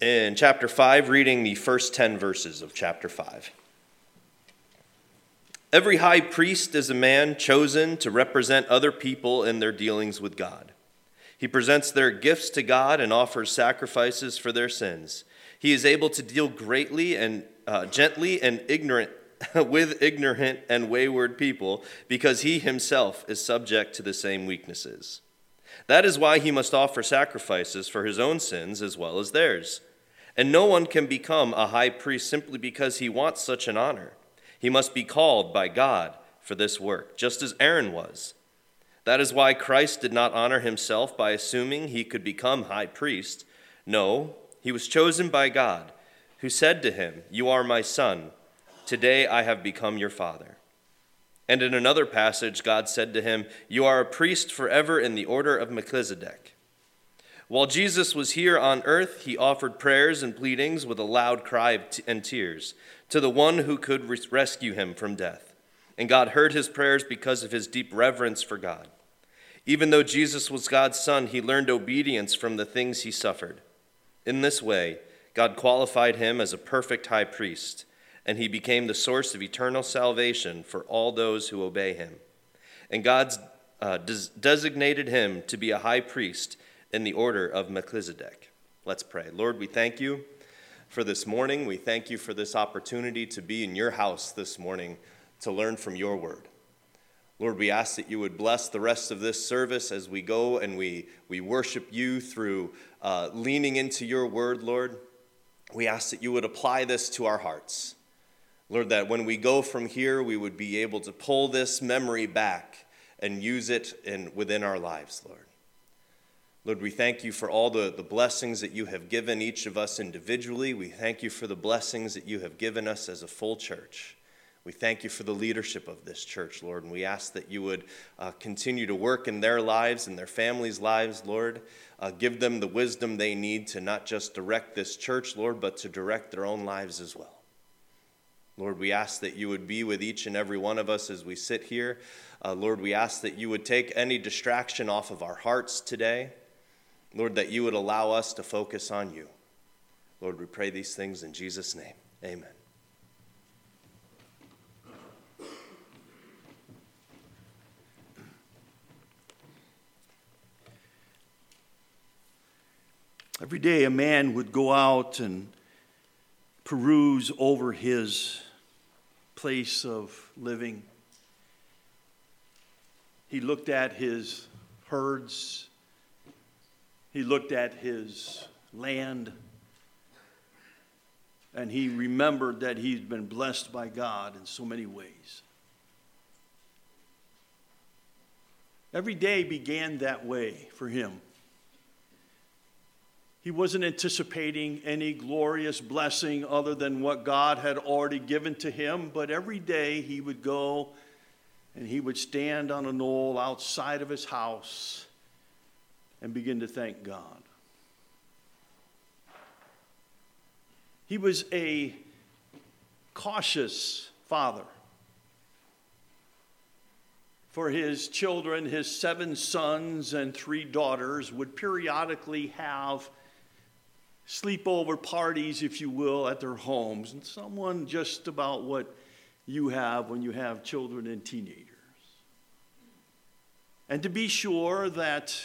in chapter 5, reading the first 10 verses of chapter 5. Every high priest is a man chosen to represent other people in their dealings with God. He presents their gifts to God and offers sacrifices for their sins. He is able to deal greatly and uh, gently and ignorant with ignorant and wayward people because he himself is subject to the same weaknesses. That is why he must offer sacrifices for his own sins as well as theirs. And no one can become a high priest simply because he wants such an honor. He must be called by God for this work, just as Aaron was. That is why Christ did not honor himself by assuming he could become high priest. No, he was chosen by God, who said to him, You are my son. Today I have become your father. And in another passage, God said to him, You are a priest forever in the order of Melchizedek. While Jesus was here on earth, he offered prayers and pleadings with a loud cry and tears to the one who could rescue him from death. And God heard his prayers because of his deep reverence for God. Even though Jesus was God's son, he learned obedience from the things he suffered. In this way, God qualified him as a perfect high priest and he became the source of eternal salvation for all those who obey him. And God uh, des- designated him to be a high priest in the order of Melchizedek. Let's pray. Lord, we thank you for this morning. We thank you for this opportunity to be in your house this morning to learn from your word. Lord, we ask that you would bless the rest of this service as we go and we, we worship you through uh, leaning into your word, Lord. We ask that you would apply this to our hearts. Lord, that when we go from here, we would be able to pull this memory back and use it in, within our lives, Lord. Lord, we thank you for all the, the blessings that you have given each of us individually. We thank you for the blessings that you have given us as a full church. We thank you for the leadership of this church, Lord, and we ask that you would uh, continue to work in their lives and their families' lives, Lord. Uh, give them the wisdom they need to not just direct this church, Lord, but to direct their own lives as well. Lord, we ask that you would be with each and every one of us as we sit here. Uh, Lord, we ask that you would take any distraction off of our hearts today. Lord, that you would allow us to focus on you. Lord, we pray these things in Jesus' name. Amen. Every day, a man would go out and peruse over his place of living. He looked at his herds, he looked at his land, and he remembered that he'd been blessed by God in so many ways. Every day began that way for him. He wasn't anticipating any glorious blessing other than what God had already given to him, but every day he would go and he would stand on a knoll outside of his house and begin to thank God. He was a cautious father. For his children, his seven sons and three daughters would periodically have sleepover parties, if you will, at their homes, and someone just about what you have when you have children and teenagers. And to be sure that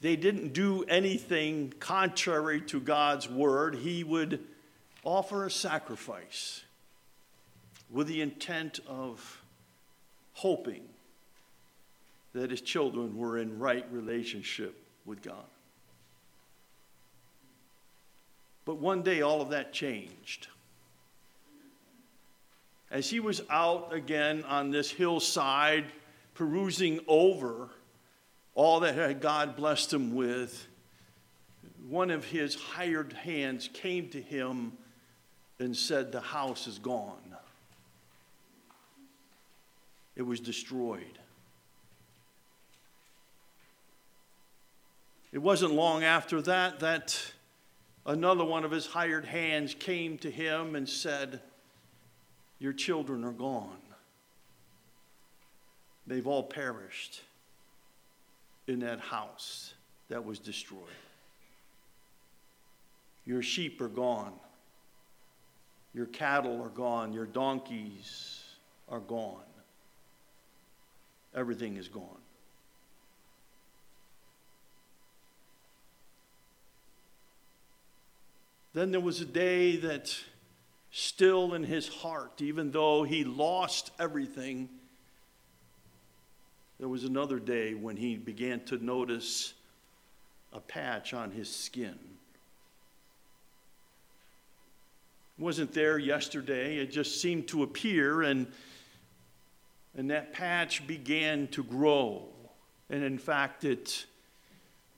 they didn't do anything contrary to God's word, he would offer a sacrifice with the intent of hoping that his children were in right relationship with God. But one day, all of that changed. As he was out again on this hillside, perusing over all that God blessed him with, one of his hired hands came to him and said, The house is gone. It was destroyed. It wasn't long after that that another one of his hired hands came to him and said, Your children are gone. They've all perished in that house that was destroyed. Your sheep are gone. Your cattle are gone. Your donkeys are gone. Everything is gone. Then there was a day that still in his heart, even though he lost everything, there was another day when he began to notice a patch on his skin. It wasn't there yesterday, it just seemed to appear, and, and that patch began to grow. And in fact, it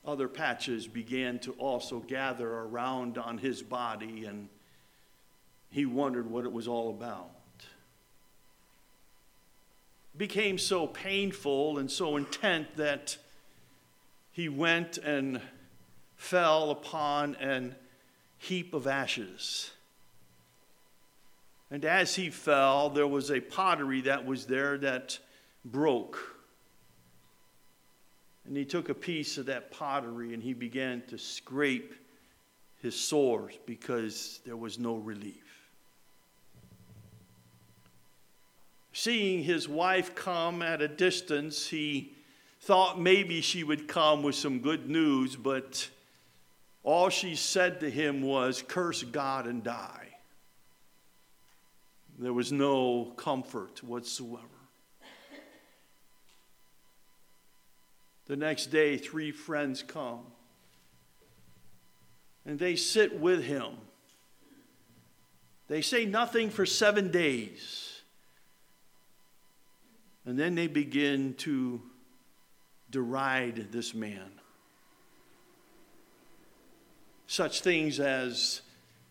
other patches began to also gather around on his body, and he wondered what it was all about. Became so painful and so intent that he went and fell upon an heap of ashes. And as he fell, there was a pottery that was there that broke. And he took a piece of that pottery and he began to scrape his sores because there was no relief. Seeing his wife come at a distance, he thought maybe she would come with some good news, but all she said to him was, Curse God and die. There was no comfort whatsoever. The next day, three friends come and they sit with him. They say nothing for seven days. And then they begin to deride this man. Such things as,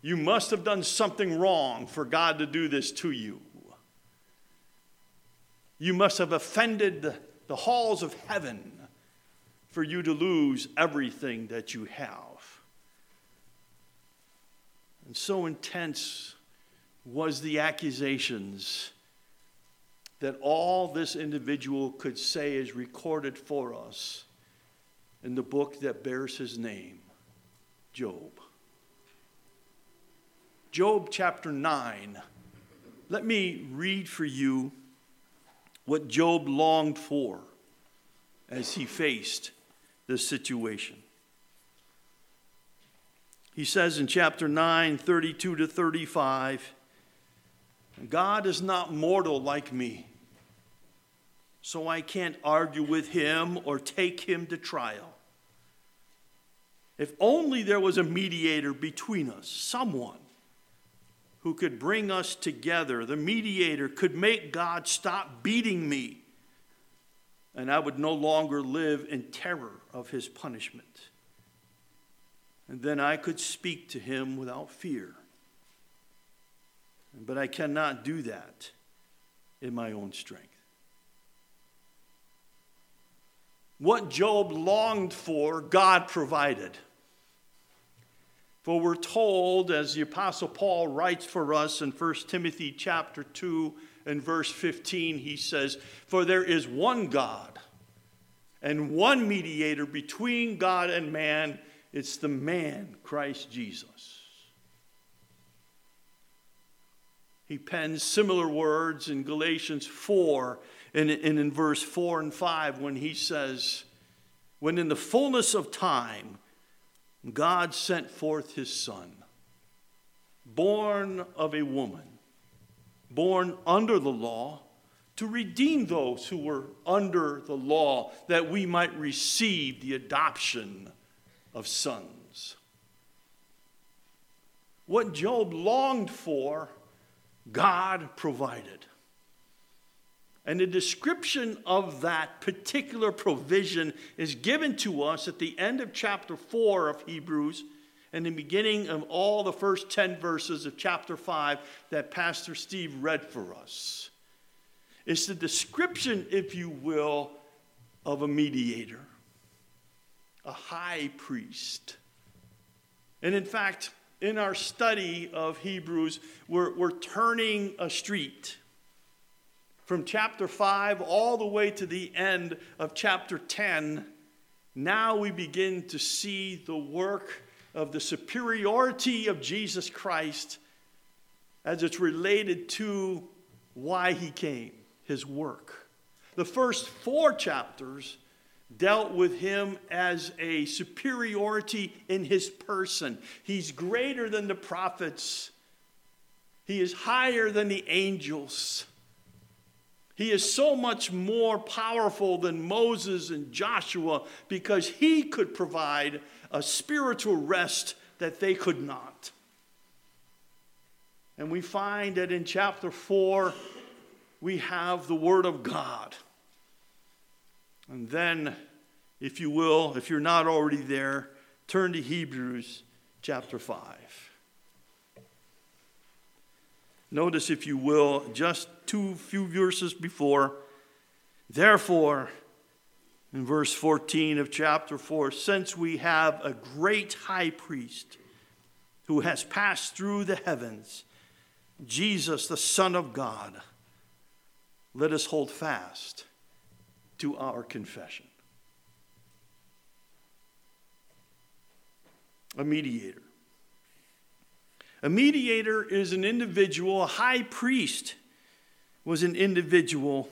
you must have done something wrong for God to do this to you. You must have offended the halls of heaven for you to lose everything that you have. And so intense was the accusations that all this individual could say is recorded for us in the book that bears his name, Job. Job chapter 9. Let me read for you what Job longed for as he faced this situation. He says in chapter 9, 32 to 35, God is not mortal like me, so I can't argue with him or take him to trial. If only there was a mediator between us, someone who could bring us together. The mediator could make God stop beating me and I would no longer live in terror of his punishment. And then I could speak to him without fear. But I cannot do that in my own strength. What Job longed for, God provided. For we're told, as the Apostle Paul writes for us in 1 Timothy chapter 2, and verse 15, he says, For there is one God and one mediator between God and man. It's the man, Christ Jesus. He pens similar words in Galatians 4 and, in verse 4 and 5 when he says, When in the fullness of time, God sent forth his Son, born of a woman born under the law to redeem those who were under the law, that we might receive the adoption of sons. What Job longed for, God provided. And the description of that particular provision is given to us at the end of chapter 4 of Hebrews and the beginning of all the first 10 verses of chapter 5 that Pastor Steve read for us. It's the description, if you will, of a mediator, a high priest. And in fact, in our study of Hebrews, we're, we're turning a street from chapter 5 all the way to the end of chapter 10. Now we begin to see the work of the superiority of Jesus Christ as it's related to why he came, his work. The first four chapters dealt with him as a superiority in his person. He's greater than the prophets, he is higher than the angels. He is so much more powerful than Moses and Joshua because he could provide a spiritual rest that they could not. And we find that in chapter 4, we have the Word of God. And then, if you will, if you're not already there, turn to Hebrews chapter 5. Notice, if you will, just two few verses before. Therefore, in verse 14 of chapter 4, since we have a great high priest who has passed through the heavens, Jesus, the Son of God, let us hold fast to our confession. A mediator. A mediator is an individual, a high priest was an individual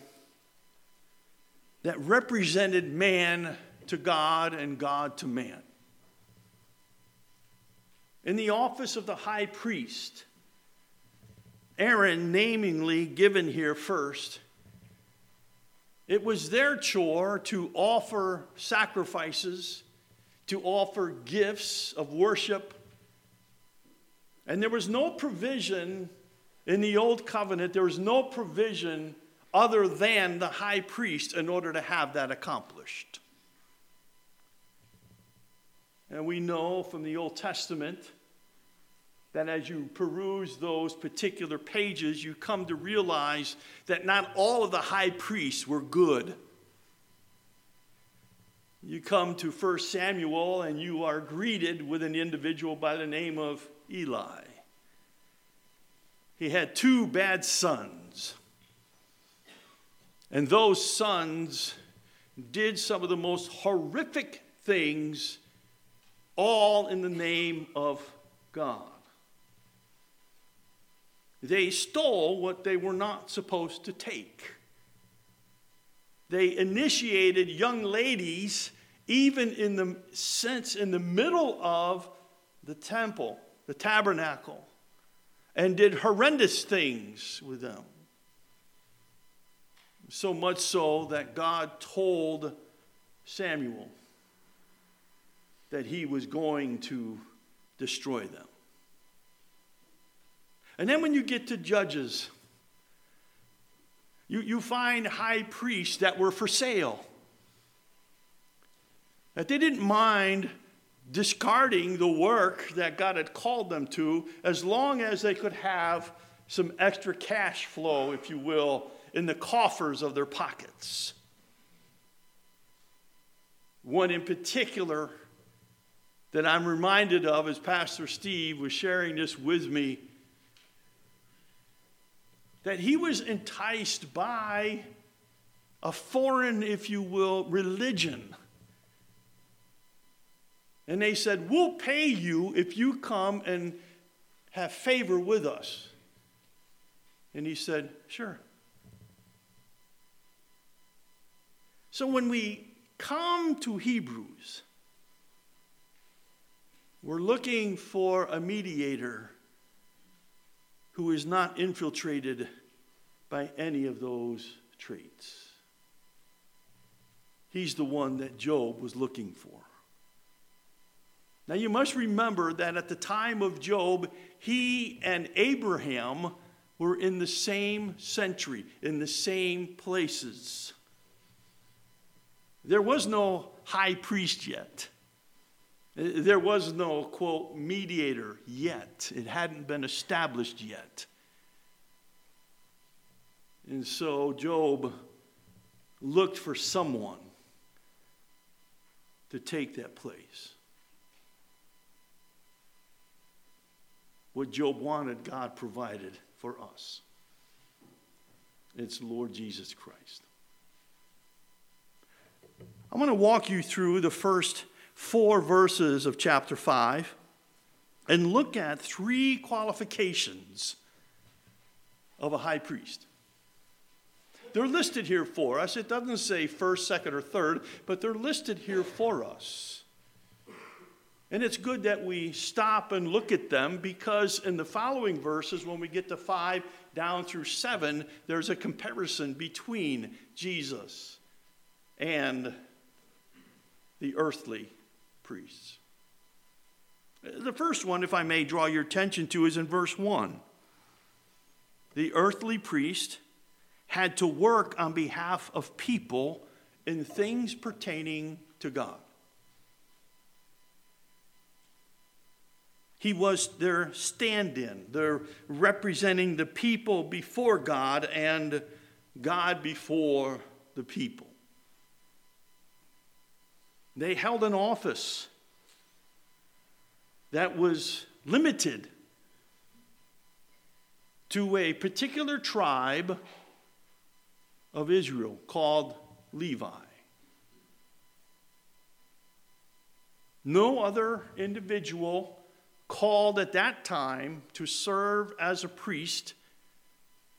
that represented man to God and God to man. In the office of the high priest, Aaron, namingly given here first, it was their chore to offer sacrifices, to offer gifts of worship. And there was no provision in the Old Covenant, there was no provision other than the high priest in order to have that accomplished. And we know from the Old Testament that as you peruse those particular pages, you come to realize that not all of the high priests were good. You come to 1 Samuel and you are greeted with an individual by the name of Eli. He had two bad sons. And those sons did some of the most horrific things, all in the name of God. They stole what they were not supposed to take. They initiated young ladies, even in the sense, in the middle of the temple, the tabernacle, and did horrendous things with them. So much so that God told Samuel that he was going to destroy them. And then when you get to Judges, you, you find high priests that were for sale. That they didn't mind discarding the work that God had called them to as long as they could have some extra cash flow, if you will, in the coffers of their pockets. One in particular that I'm reminded of as Pastor Steve was sharing this with me that he was enticed by a foreign, if you will, religion. And they said, We'll pay you if you come and have favor with us. And he said, Sure. So when we come to Hebrews, we're looking for a mediator who is not infiltrated by any of those traits. He's the one that Job was looking for. Now, you must remember that at the time of Job, he and Abraham were in the same century, in the same places. There was no high priest yet. There was no, quote, mediator yet. It hadn't been established yet. And so Job looked for someone to take that place. What Job wanted, God provided for us. It's Lord Jesus Christ. I'm going to walk you through the first four verses of chapter 5. and look at three qualifications of a high priest. They're listed here for us. It doesn't say first, second, or third, but they're listed here for us. And it's good that we stop and look at them because in the following verses, when we get to five down through seven, there's a comparison between Jesus and the earthly priests. The first one, if I may draw your attention to, is in verse 1. The earthly priest had to work on behalf of people in things pertaining to God. He was their stand in. They're representing the people before God and God before the people. They held an office that was limited to a particular tribe of Israel called Levi. No other individual called at that time to serve as a priest,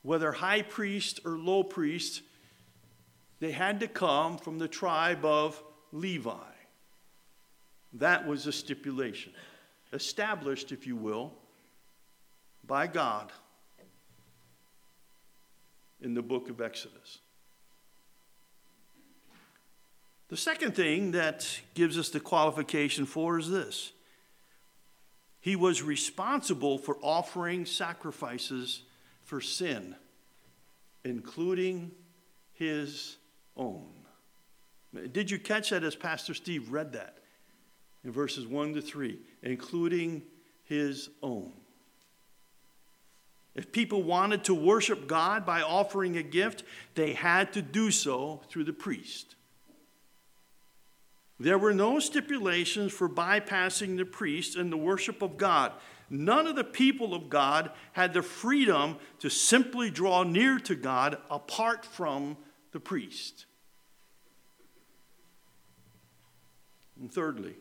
whether high priest or low priest, they had to come from the tribe of Levi. That was a stipulation, established, if you will, by God in the book of Exodus. The second thing that gives us the qualification for is this he was responsible for offering sacrifices for sin, including his own. Did you catch that as Pastor Steve read that in verses 1 to 3? Including his own. If people wanted to worship God by offering a gift, they had to do so through the priest. There were no stipulations for bypassing the priest in the worship of God. None of the people of God had the freedom to simply draw near to God apart from the priest. And thirdly,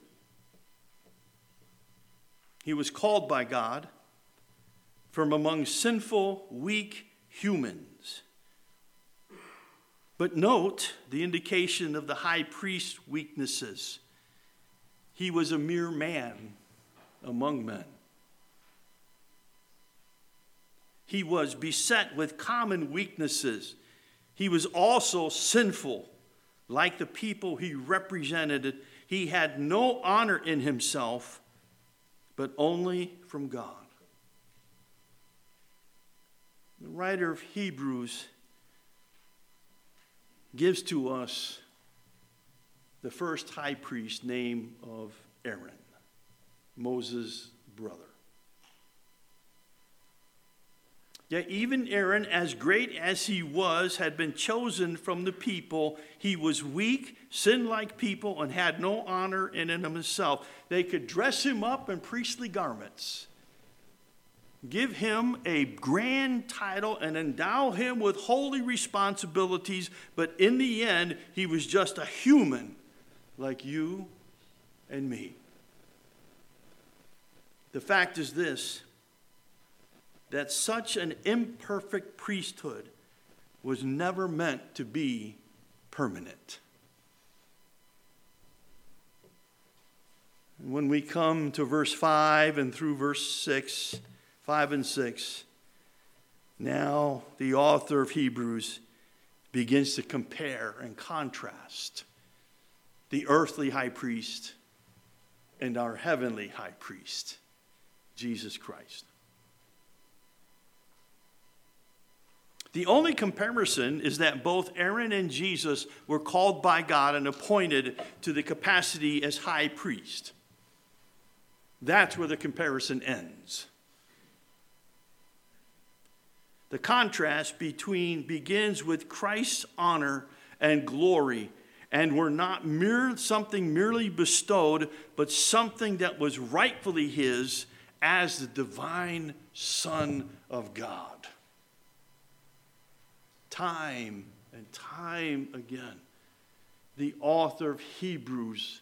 he was called by God from among sinful, weak humans but note the indication of the high priest's weaknesses. He was a mere man among men. He was beset with common weaknesses. He was also sinful, like the people he represented. He had no honor in himself, but only from God. The writer of Hebrews gives to us the first high priest name of Aaron, Moses' brother. Yet, even Aaron, as great as he was, had been chosen from the people. He was weak, sin like people, and had no honor in and of himself. They could dress him up in priestly garments give him a grand title and endow him with holy responsibilities, but in the end, he was just a human like you and me. The fact is this that such an imperfect priesthood was never meant to be permanent. when we come to verse 5 and through verse 6, 5 and 6. Now, the author of Hebrews begins to compare and contrast the earthly high priest and our heavenly high priest, Jesus Christ. The only comparison is that both Aaron and Jesus were called by God and appointed to the capacity as high priest. That's where the comparison ends. The contrast between begins with Christ's honor and glory, and were not mere something merely bestowed, but something that was rightfully his as the divine Son of God. Time and time again, the author of Hebrews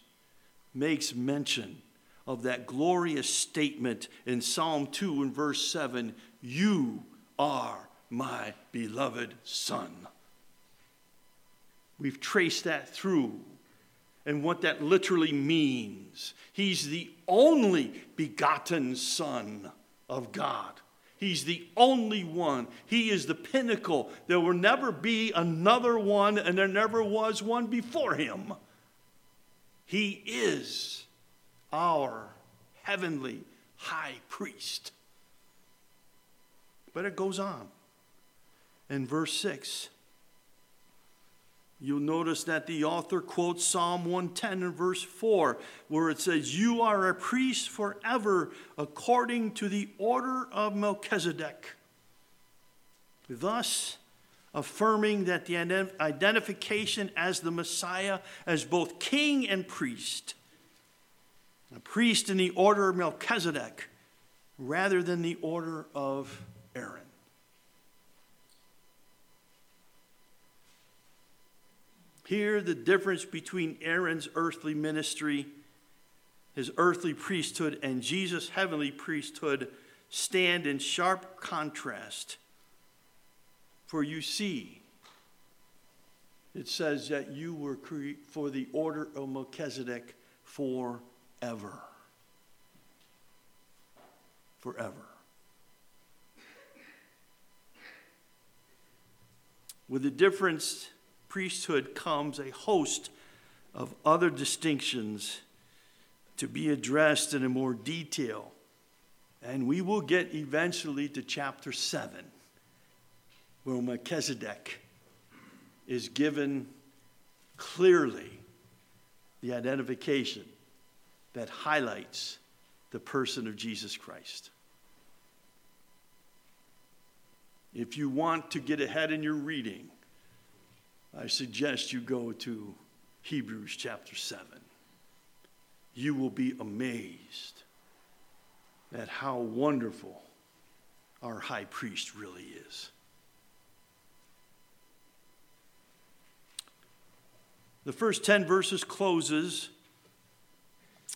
makes mention of that glorious statement in Psalm 2 and verse 7 You are my beloved Son. We've traced that through and what that literally means. He's the only begotten Son of God. He's the only one. He is the pinnacle. There will never be another one, and there never was one before him. He is our heavenly high priest. But it goes on. In verse 6, You'll notice that the author quotes Psalm 110 and verse 4, where it says, You are a priest forever according to the order of Melchizedek. Thus, affirming that the identification as the Messiah as both king and priest, a priest in the order of Melchizedek rather than the order of Here, the difference between Aaron's earthly ministry, his earthly priesthood, and Jesus' heavenly priesthood stand in sharp contrast. For you see, it says that you were for the order of Melchizedek forever. Forever. With the difference priesthood comes a host of other distinctions to be addressed in a more detail. And we will get eventually to chapter 7, where Melchizedek is given clearly the identification that highlights the person of Jesus Christ. If you want to get ahead in your reading, I suggest you go to Hebrews chapter 7. You will be amazed at how wonderful our high priest really is. The first 10 verses closes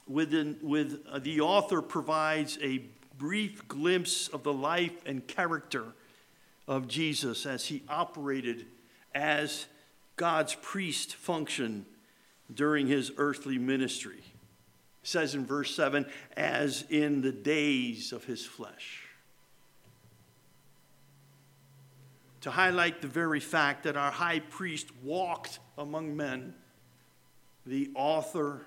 with, with uh, the author provides a brief glimpse of the life and character of Jesus as he operated as God's priest function during his earthly ministry. It says in verse 7 as in the days of his flesh. To highlight the very fact that our high priest walked among men, the author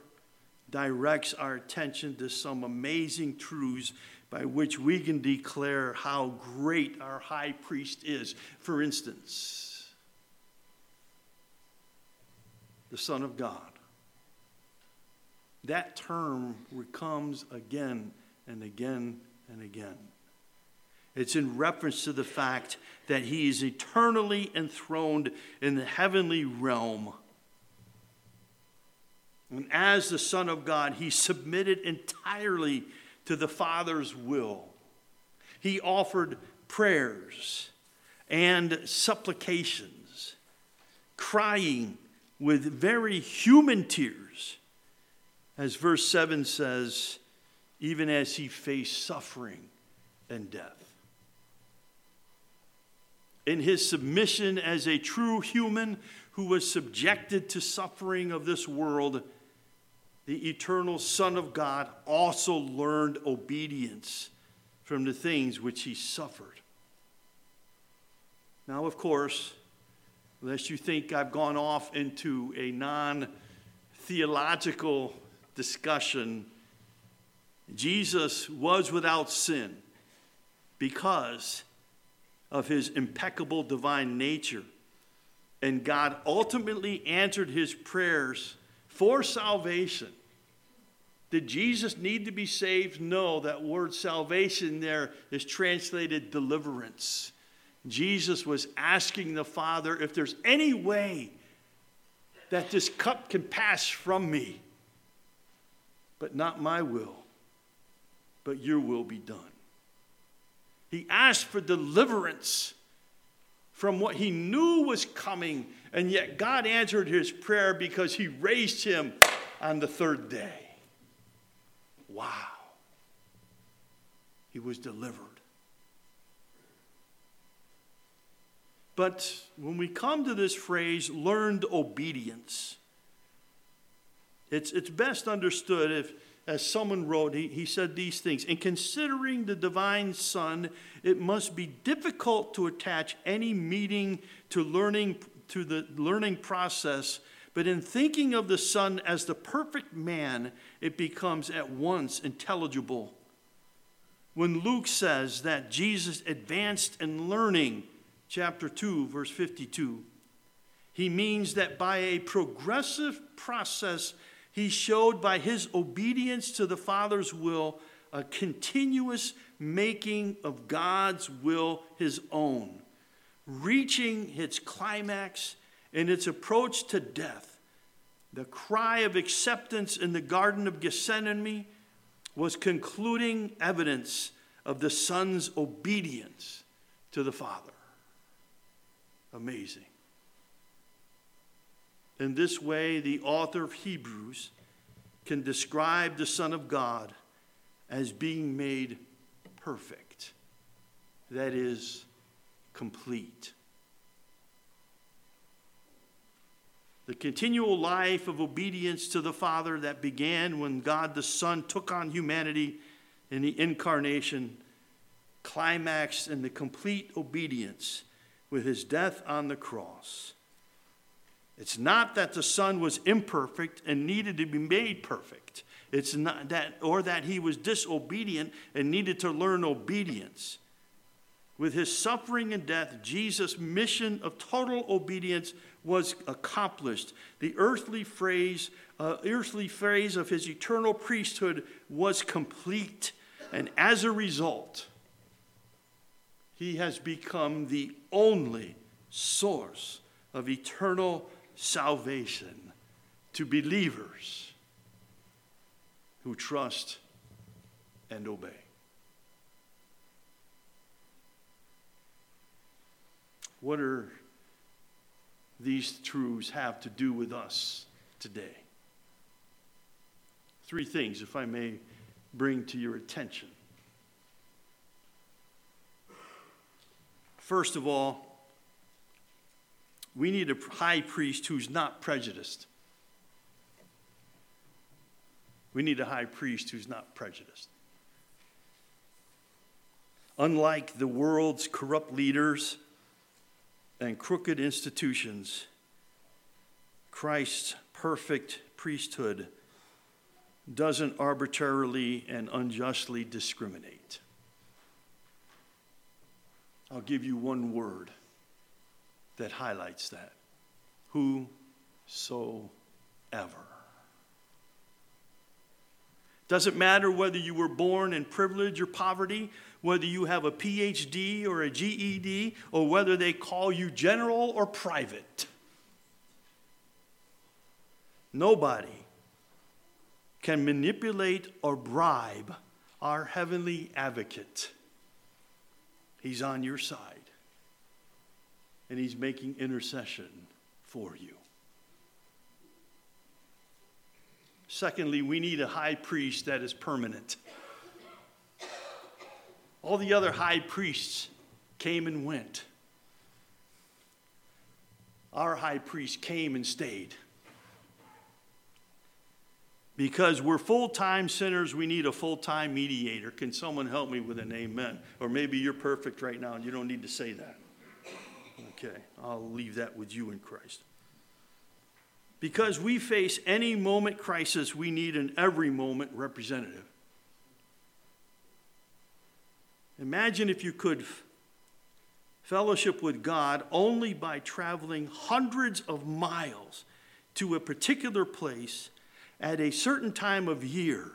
directs our attention to some amazing truths by which we can declare how great our high priest is. For instance, the Son of God. That term comes again and again and again. It's in reference to the fact that he is eternally enthroned in the heavenly realm. And as the Son of God, he submitted entirely to the Father's will. He offered prayers and supplications, crying with very human tears, as verse 7 says, even as he faced suffering and death. In his submission as a true human who was subjected to suffering of this world, the eternal Son of God also learned obedience from the things which he suffered. Now, of course, lest you think I've gone off into a non theological discussion, Jesus was without sin because of his impeccable divine nature. And God ultimately answered his prayers for salvation. Did Jesus need to be saved? No, that word salvation there is translated deliverance. Jesus was asking the Father if there's any way that this cup can pass from me, but not my will, but your will be done. He asked for deliverance from what he knew was coming, and yet God answered his prayer because he raised him on the third day. Wow. He was delivered. But when we come to this phrase, learned obedience, it's, it's best understood if, as someone wrote, he, he said these things In considering the divine Son, it must be difficult to attach any meaning to learning to the learning process, but in thinking of the Son as the perfect man, it becomes at once intelligible. When Luke says that Jesus advanced in learning, chapter 2, verse 52, he means that by a progressive process, he showed by his obedience to the Father's will a continuous making of God's will his own, reaching its climax in its approach to death. The cry of acceptance in the Garden of Gethsemane was concluding evidence of the Son's obedience to the Father. Amazing. In this way, the author of Hebrews can describe the Son of God as being made perfect, that is, complete. The continual life of obedience to the Father that began when God the Son took on humanity in the incarnation climaxed in the complete obedience with his death on the cross. It's not that the Son was imperfect and needed to be made perfect. It's not that, or that he was disobedient and needed to learn obedience. With his suffering and death, Jesus' mission of total obedience was accomplished. The earthly phrase, uh, earthly phrase of his eternal priesthood was complete, and as a result, he has become the only source of eternal salvation to believers who trust and obey. What are these truths have to do with us today? Three things, if I may bring to your attention. First of all, we need a high priest who's not prejudiced. We need a high priest who's not prejudiced. Unlike the world's corrupt leaders and crooked institutions, Christ's perfect priesthood doesn't arbitrarily and unjustly discriminate. I'll give you one word that highlights that. Whosoever. Doesn't matter whether you were born in privilege or poverty, whether you have a PhD or a GED, or whether they call you general or private. Nobody can manipulate or bribe our heavenly advocate. He's on your side, and he's making intercession for you. Secondly, we need a high priest that is permanent. All the other high priests came and went. Our high priest came and stayed. Because we're full time sinners, we need a full time mediator. Can someone help me with an amen? Or maybe you're perfect right now and you don't need to say that. Okay, I'll leave that with you in Christ. Because we face any moment crisis, we need an every moment representative. Imagine if you could fellowship with God only by traveling hundreds of miles to a particular place at a certain time of year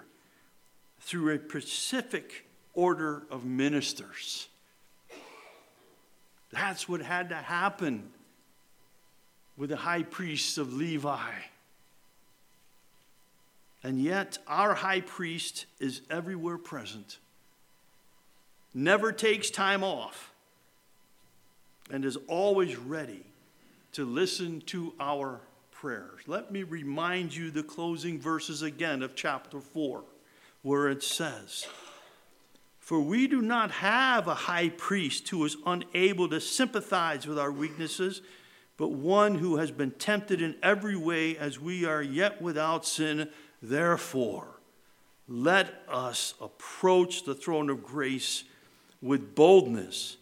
through a specific order of ministers. That's what had to happen with the high priests of Levi. And yet, our high priest is everywhere present, never takes time off, and is always ready to listen to our prayers. Let me remind you the closing verses again of chapter 4. where it says, For we do not have a high priest who is unable to sympathize with our weaknesses, but one who has been tempted in every way as we are yet without sin. Therefore, let us approach the throne of grace with boldness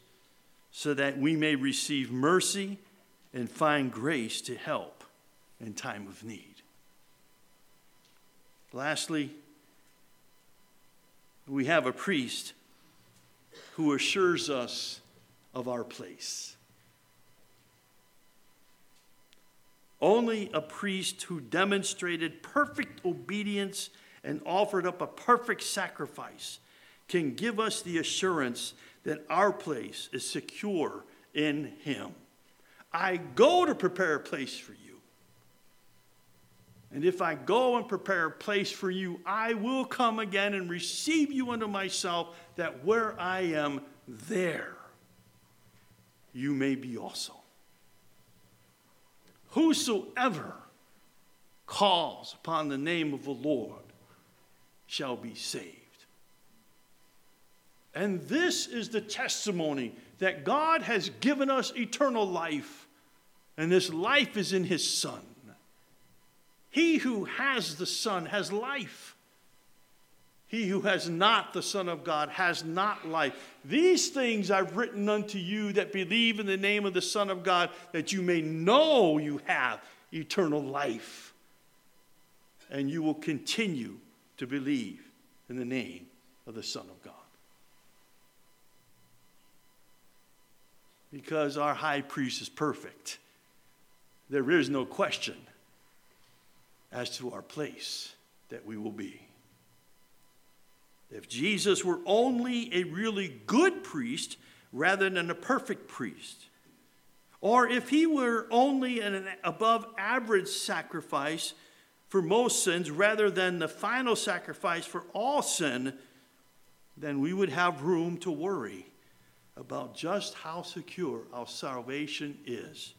so that we may receive mercy and find grace to help in time of need. Lastly, we have a priest who assures us of our place. Only a priest who demonstrated perfect obedience and offered up a perfect sacrifice can give us the assurance that our place is secure in Him. I go to prepare a place for you. And if I go and prepare a place for you, I will come again and receive you unto myself, that where I am, there you may be also. Whosoever calls upon the name of the Lord shall be saved. And this is the testimony that God has given us eternal life, and this life is in His Son. He who has the Son has life. He who has not the Son of God has not life. These things I've written unto you that believe in the name of the Son of God, that you may know you have eternal life. And you will continue to believe in the name of the Son of God. Because our high priest is perfect, there is no question as to our place that we will be. If Jesus were only a really good priest rather than a perfect priest, or if he were only an above average sacrifice for most sins rather than the final sacrifice for all sin, then we would have room to worry about just how secure our salvation is.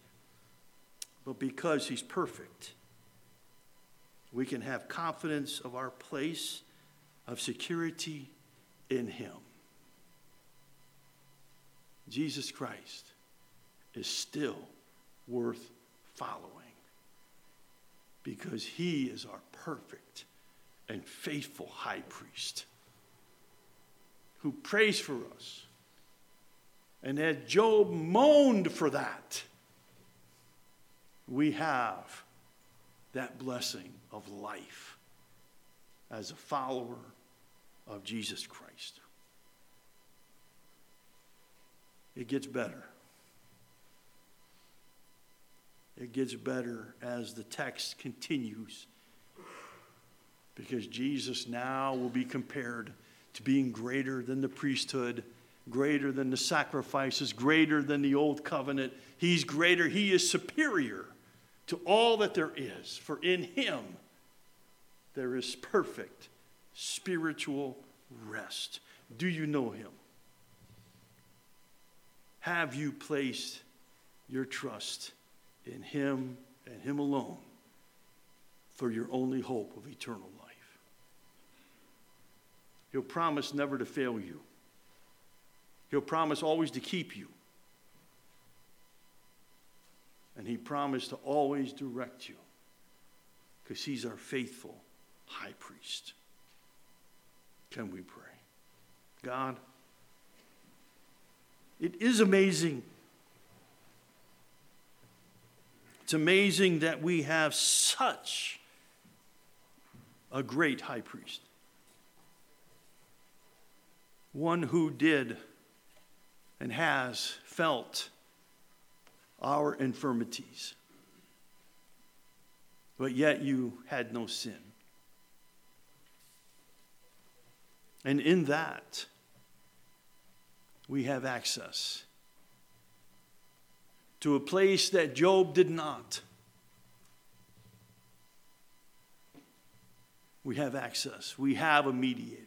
But because he's perfect, we can have confidence of our place of security in Him. Jesus Christ is still worth following because He is our perfect and faithful high priest who prays for us. And as Job moaned for that, we have that blessing of life as a follower of Jesus Christ. It gets better. It gets better as the text continues because Jesus now will be compared to being greater than the priesthood, greater than the sacrifices, greater than the old covenant. He's greater, he is superior to all that there is, for in him there is perfect spiritual rest. Do you know him? Have you placed your trust in him and him alone for your only hope of eternal life? He'll promise never to fail you. He'll promise always to keep you. And he promised to always direct you because he's our faithful high priest. Can we pray? God, it is amazing. It's amazing that we have such a great high priest. One who did and has felt our infirmities. But yet you had no sin. And in that, we have access to a place that Job did not. We have access. We have a mediator.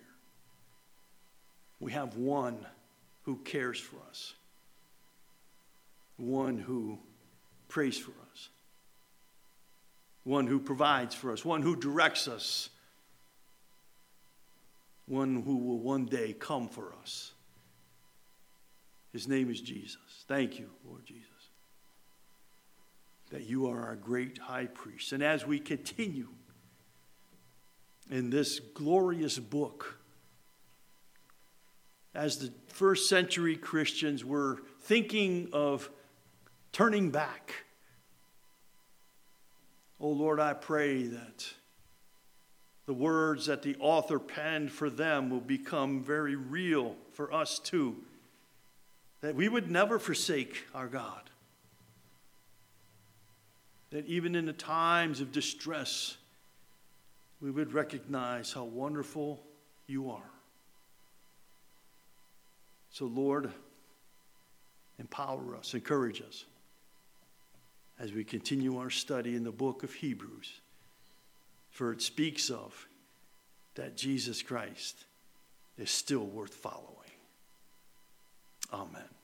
We have one who cares for us one who prays for us, one who provides for us, one who directs us, one who will one day come for us. His name is Jesus. Thank you, Lord Jesus, that you are our great high priest. And as we continue in this glorious book, as the first century Christians were thinking of turning back, oh Lord, I pray that the words that the author penned for them will become very real for us too. That we would never forsake our God. That even in the times of distress, we would recognize how wonderful you are. So, Lord, empower us, encourage us as we continue our study in the book of Hebrews. For it speaks of that Jesus Christ is still worth following. Amen.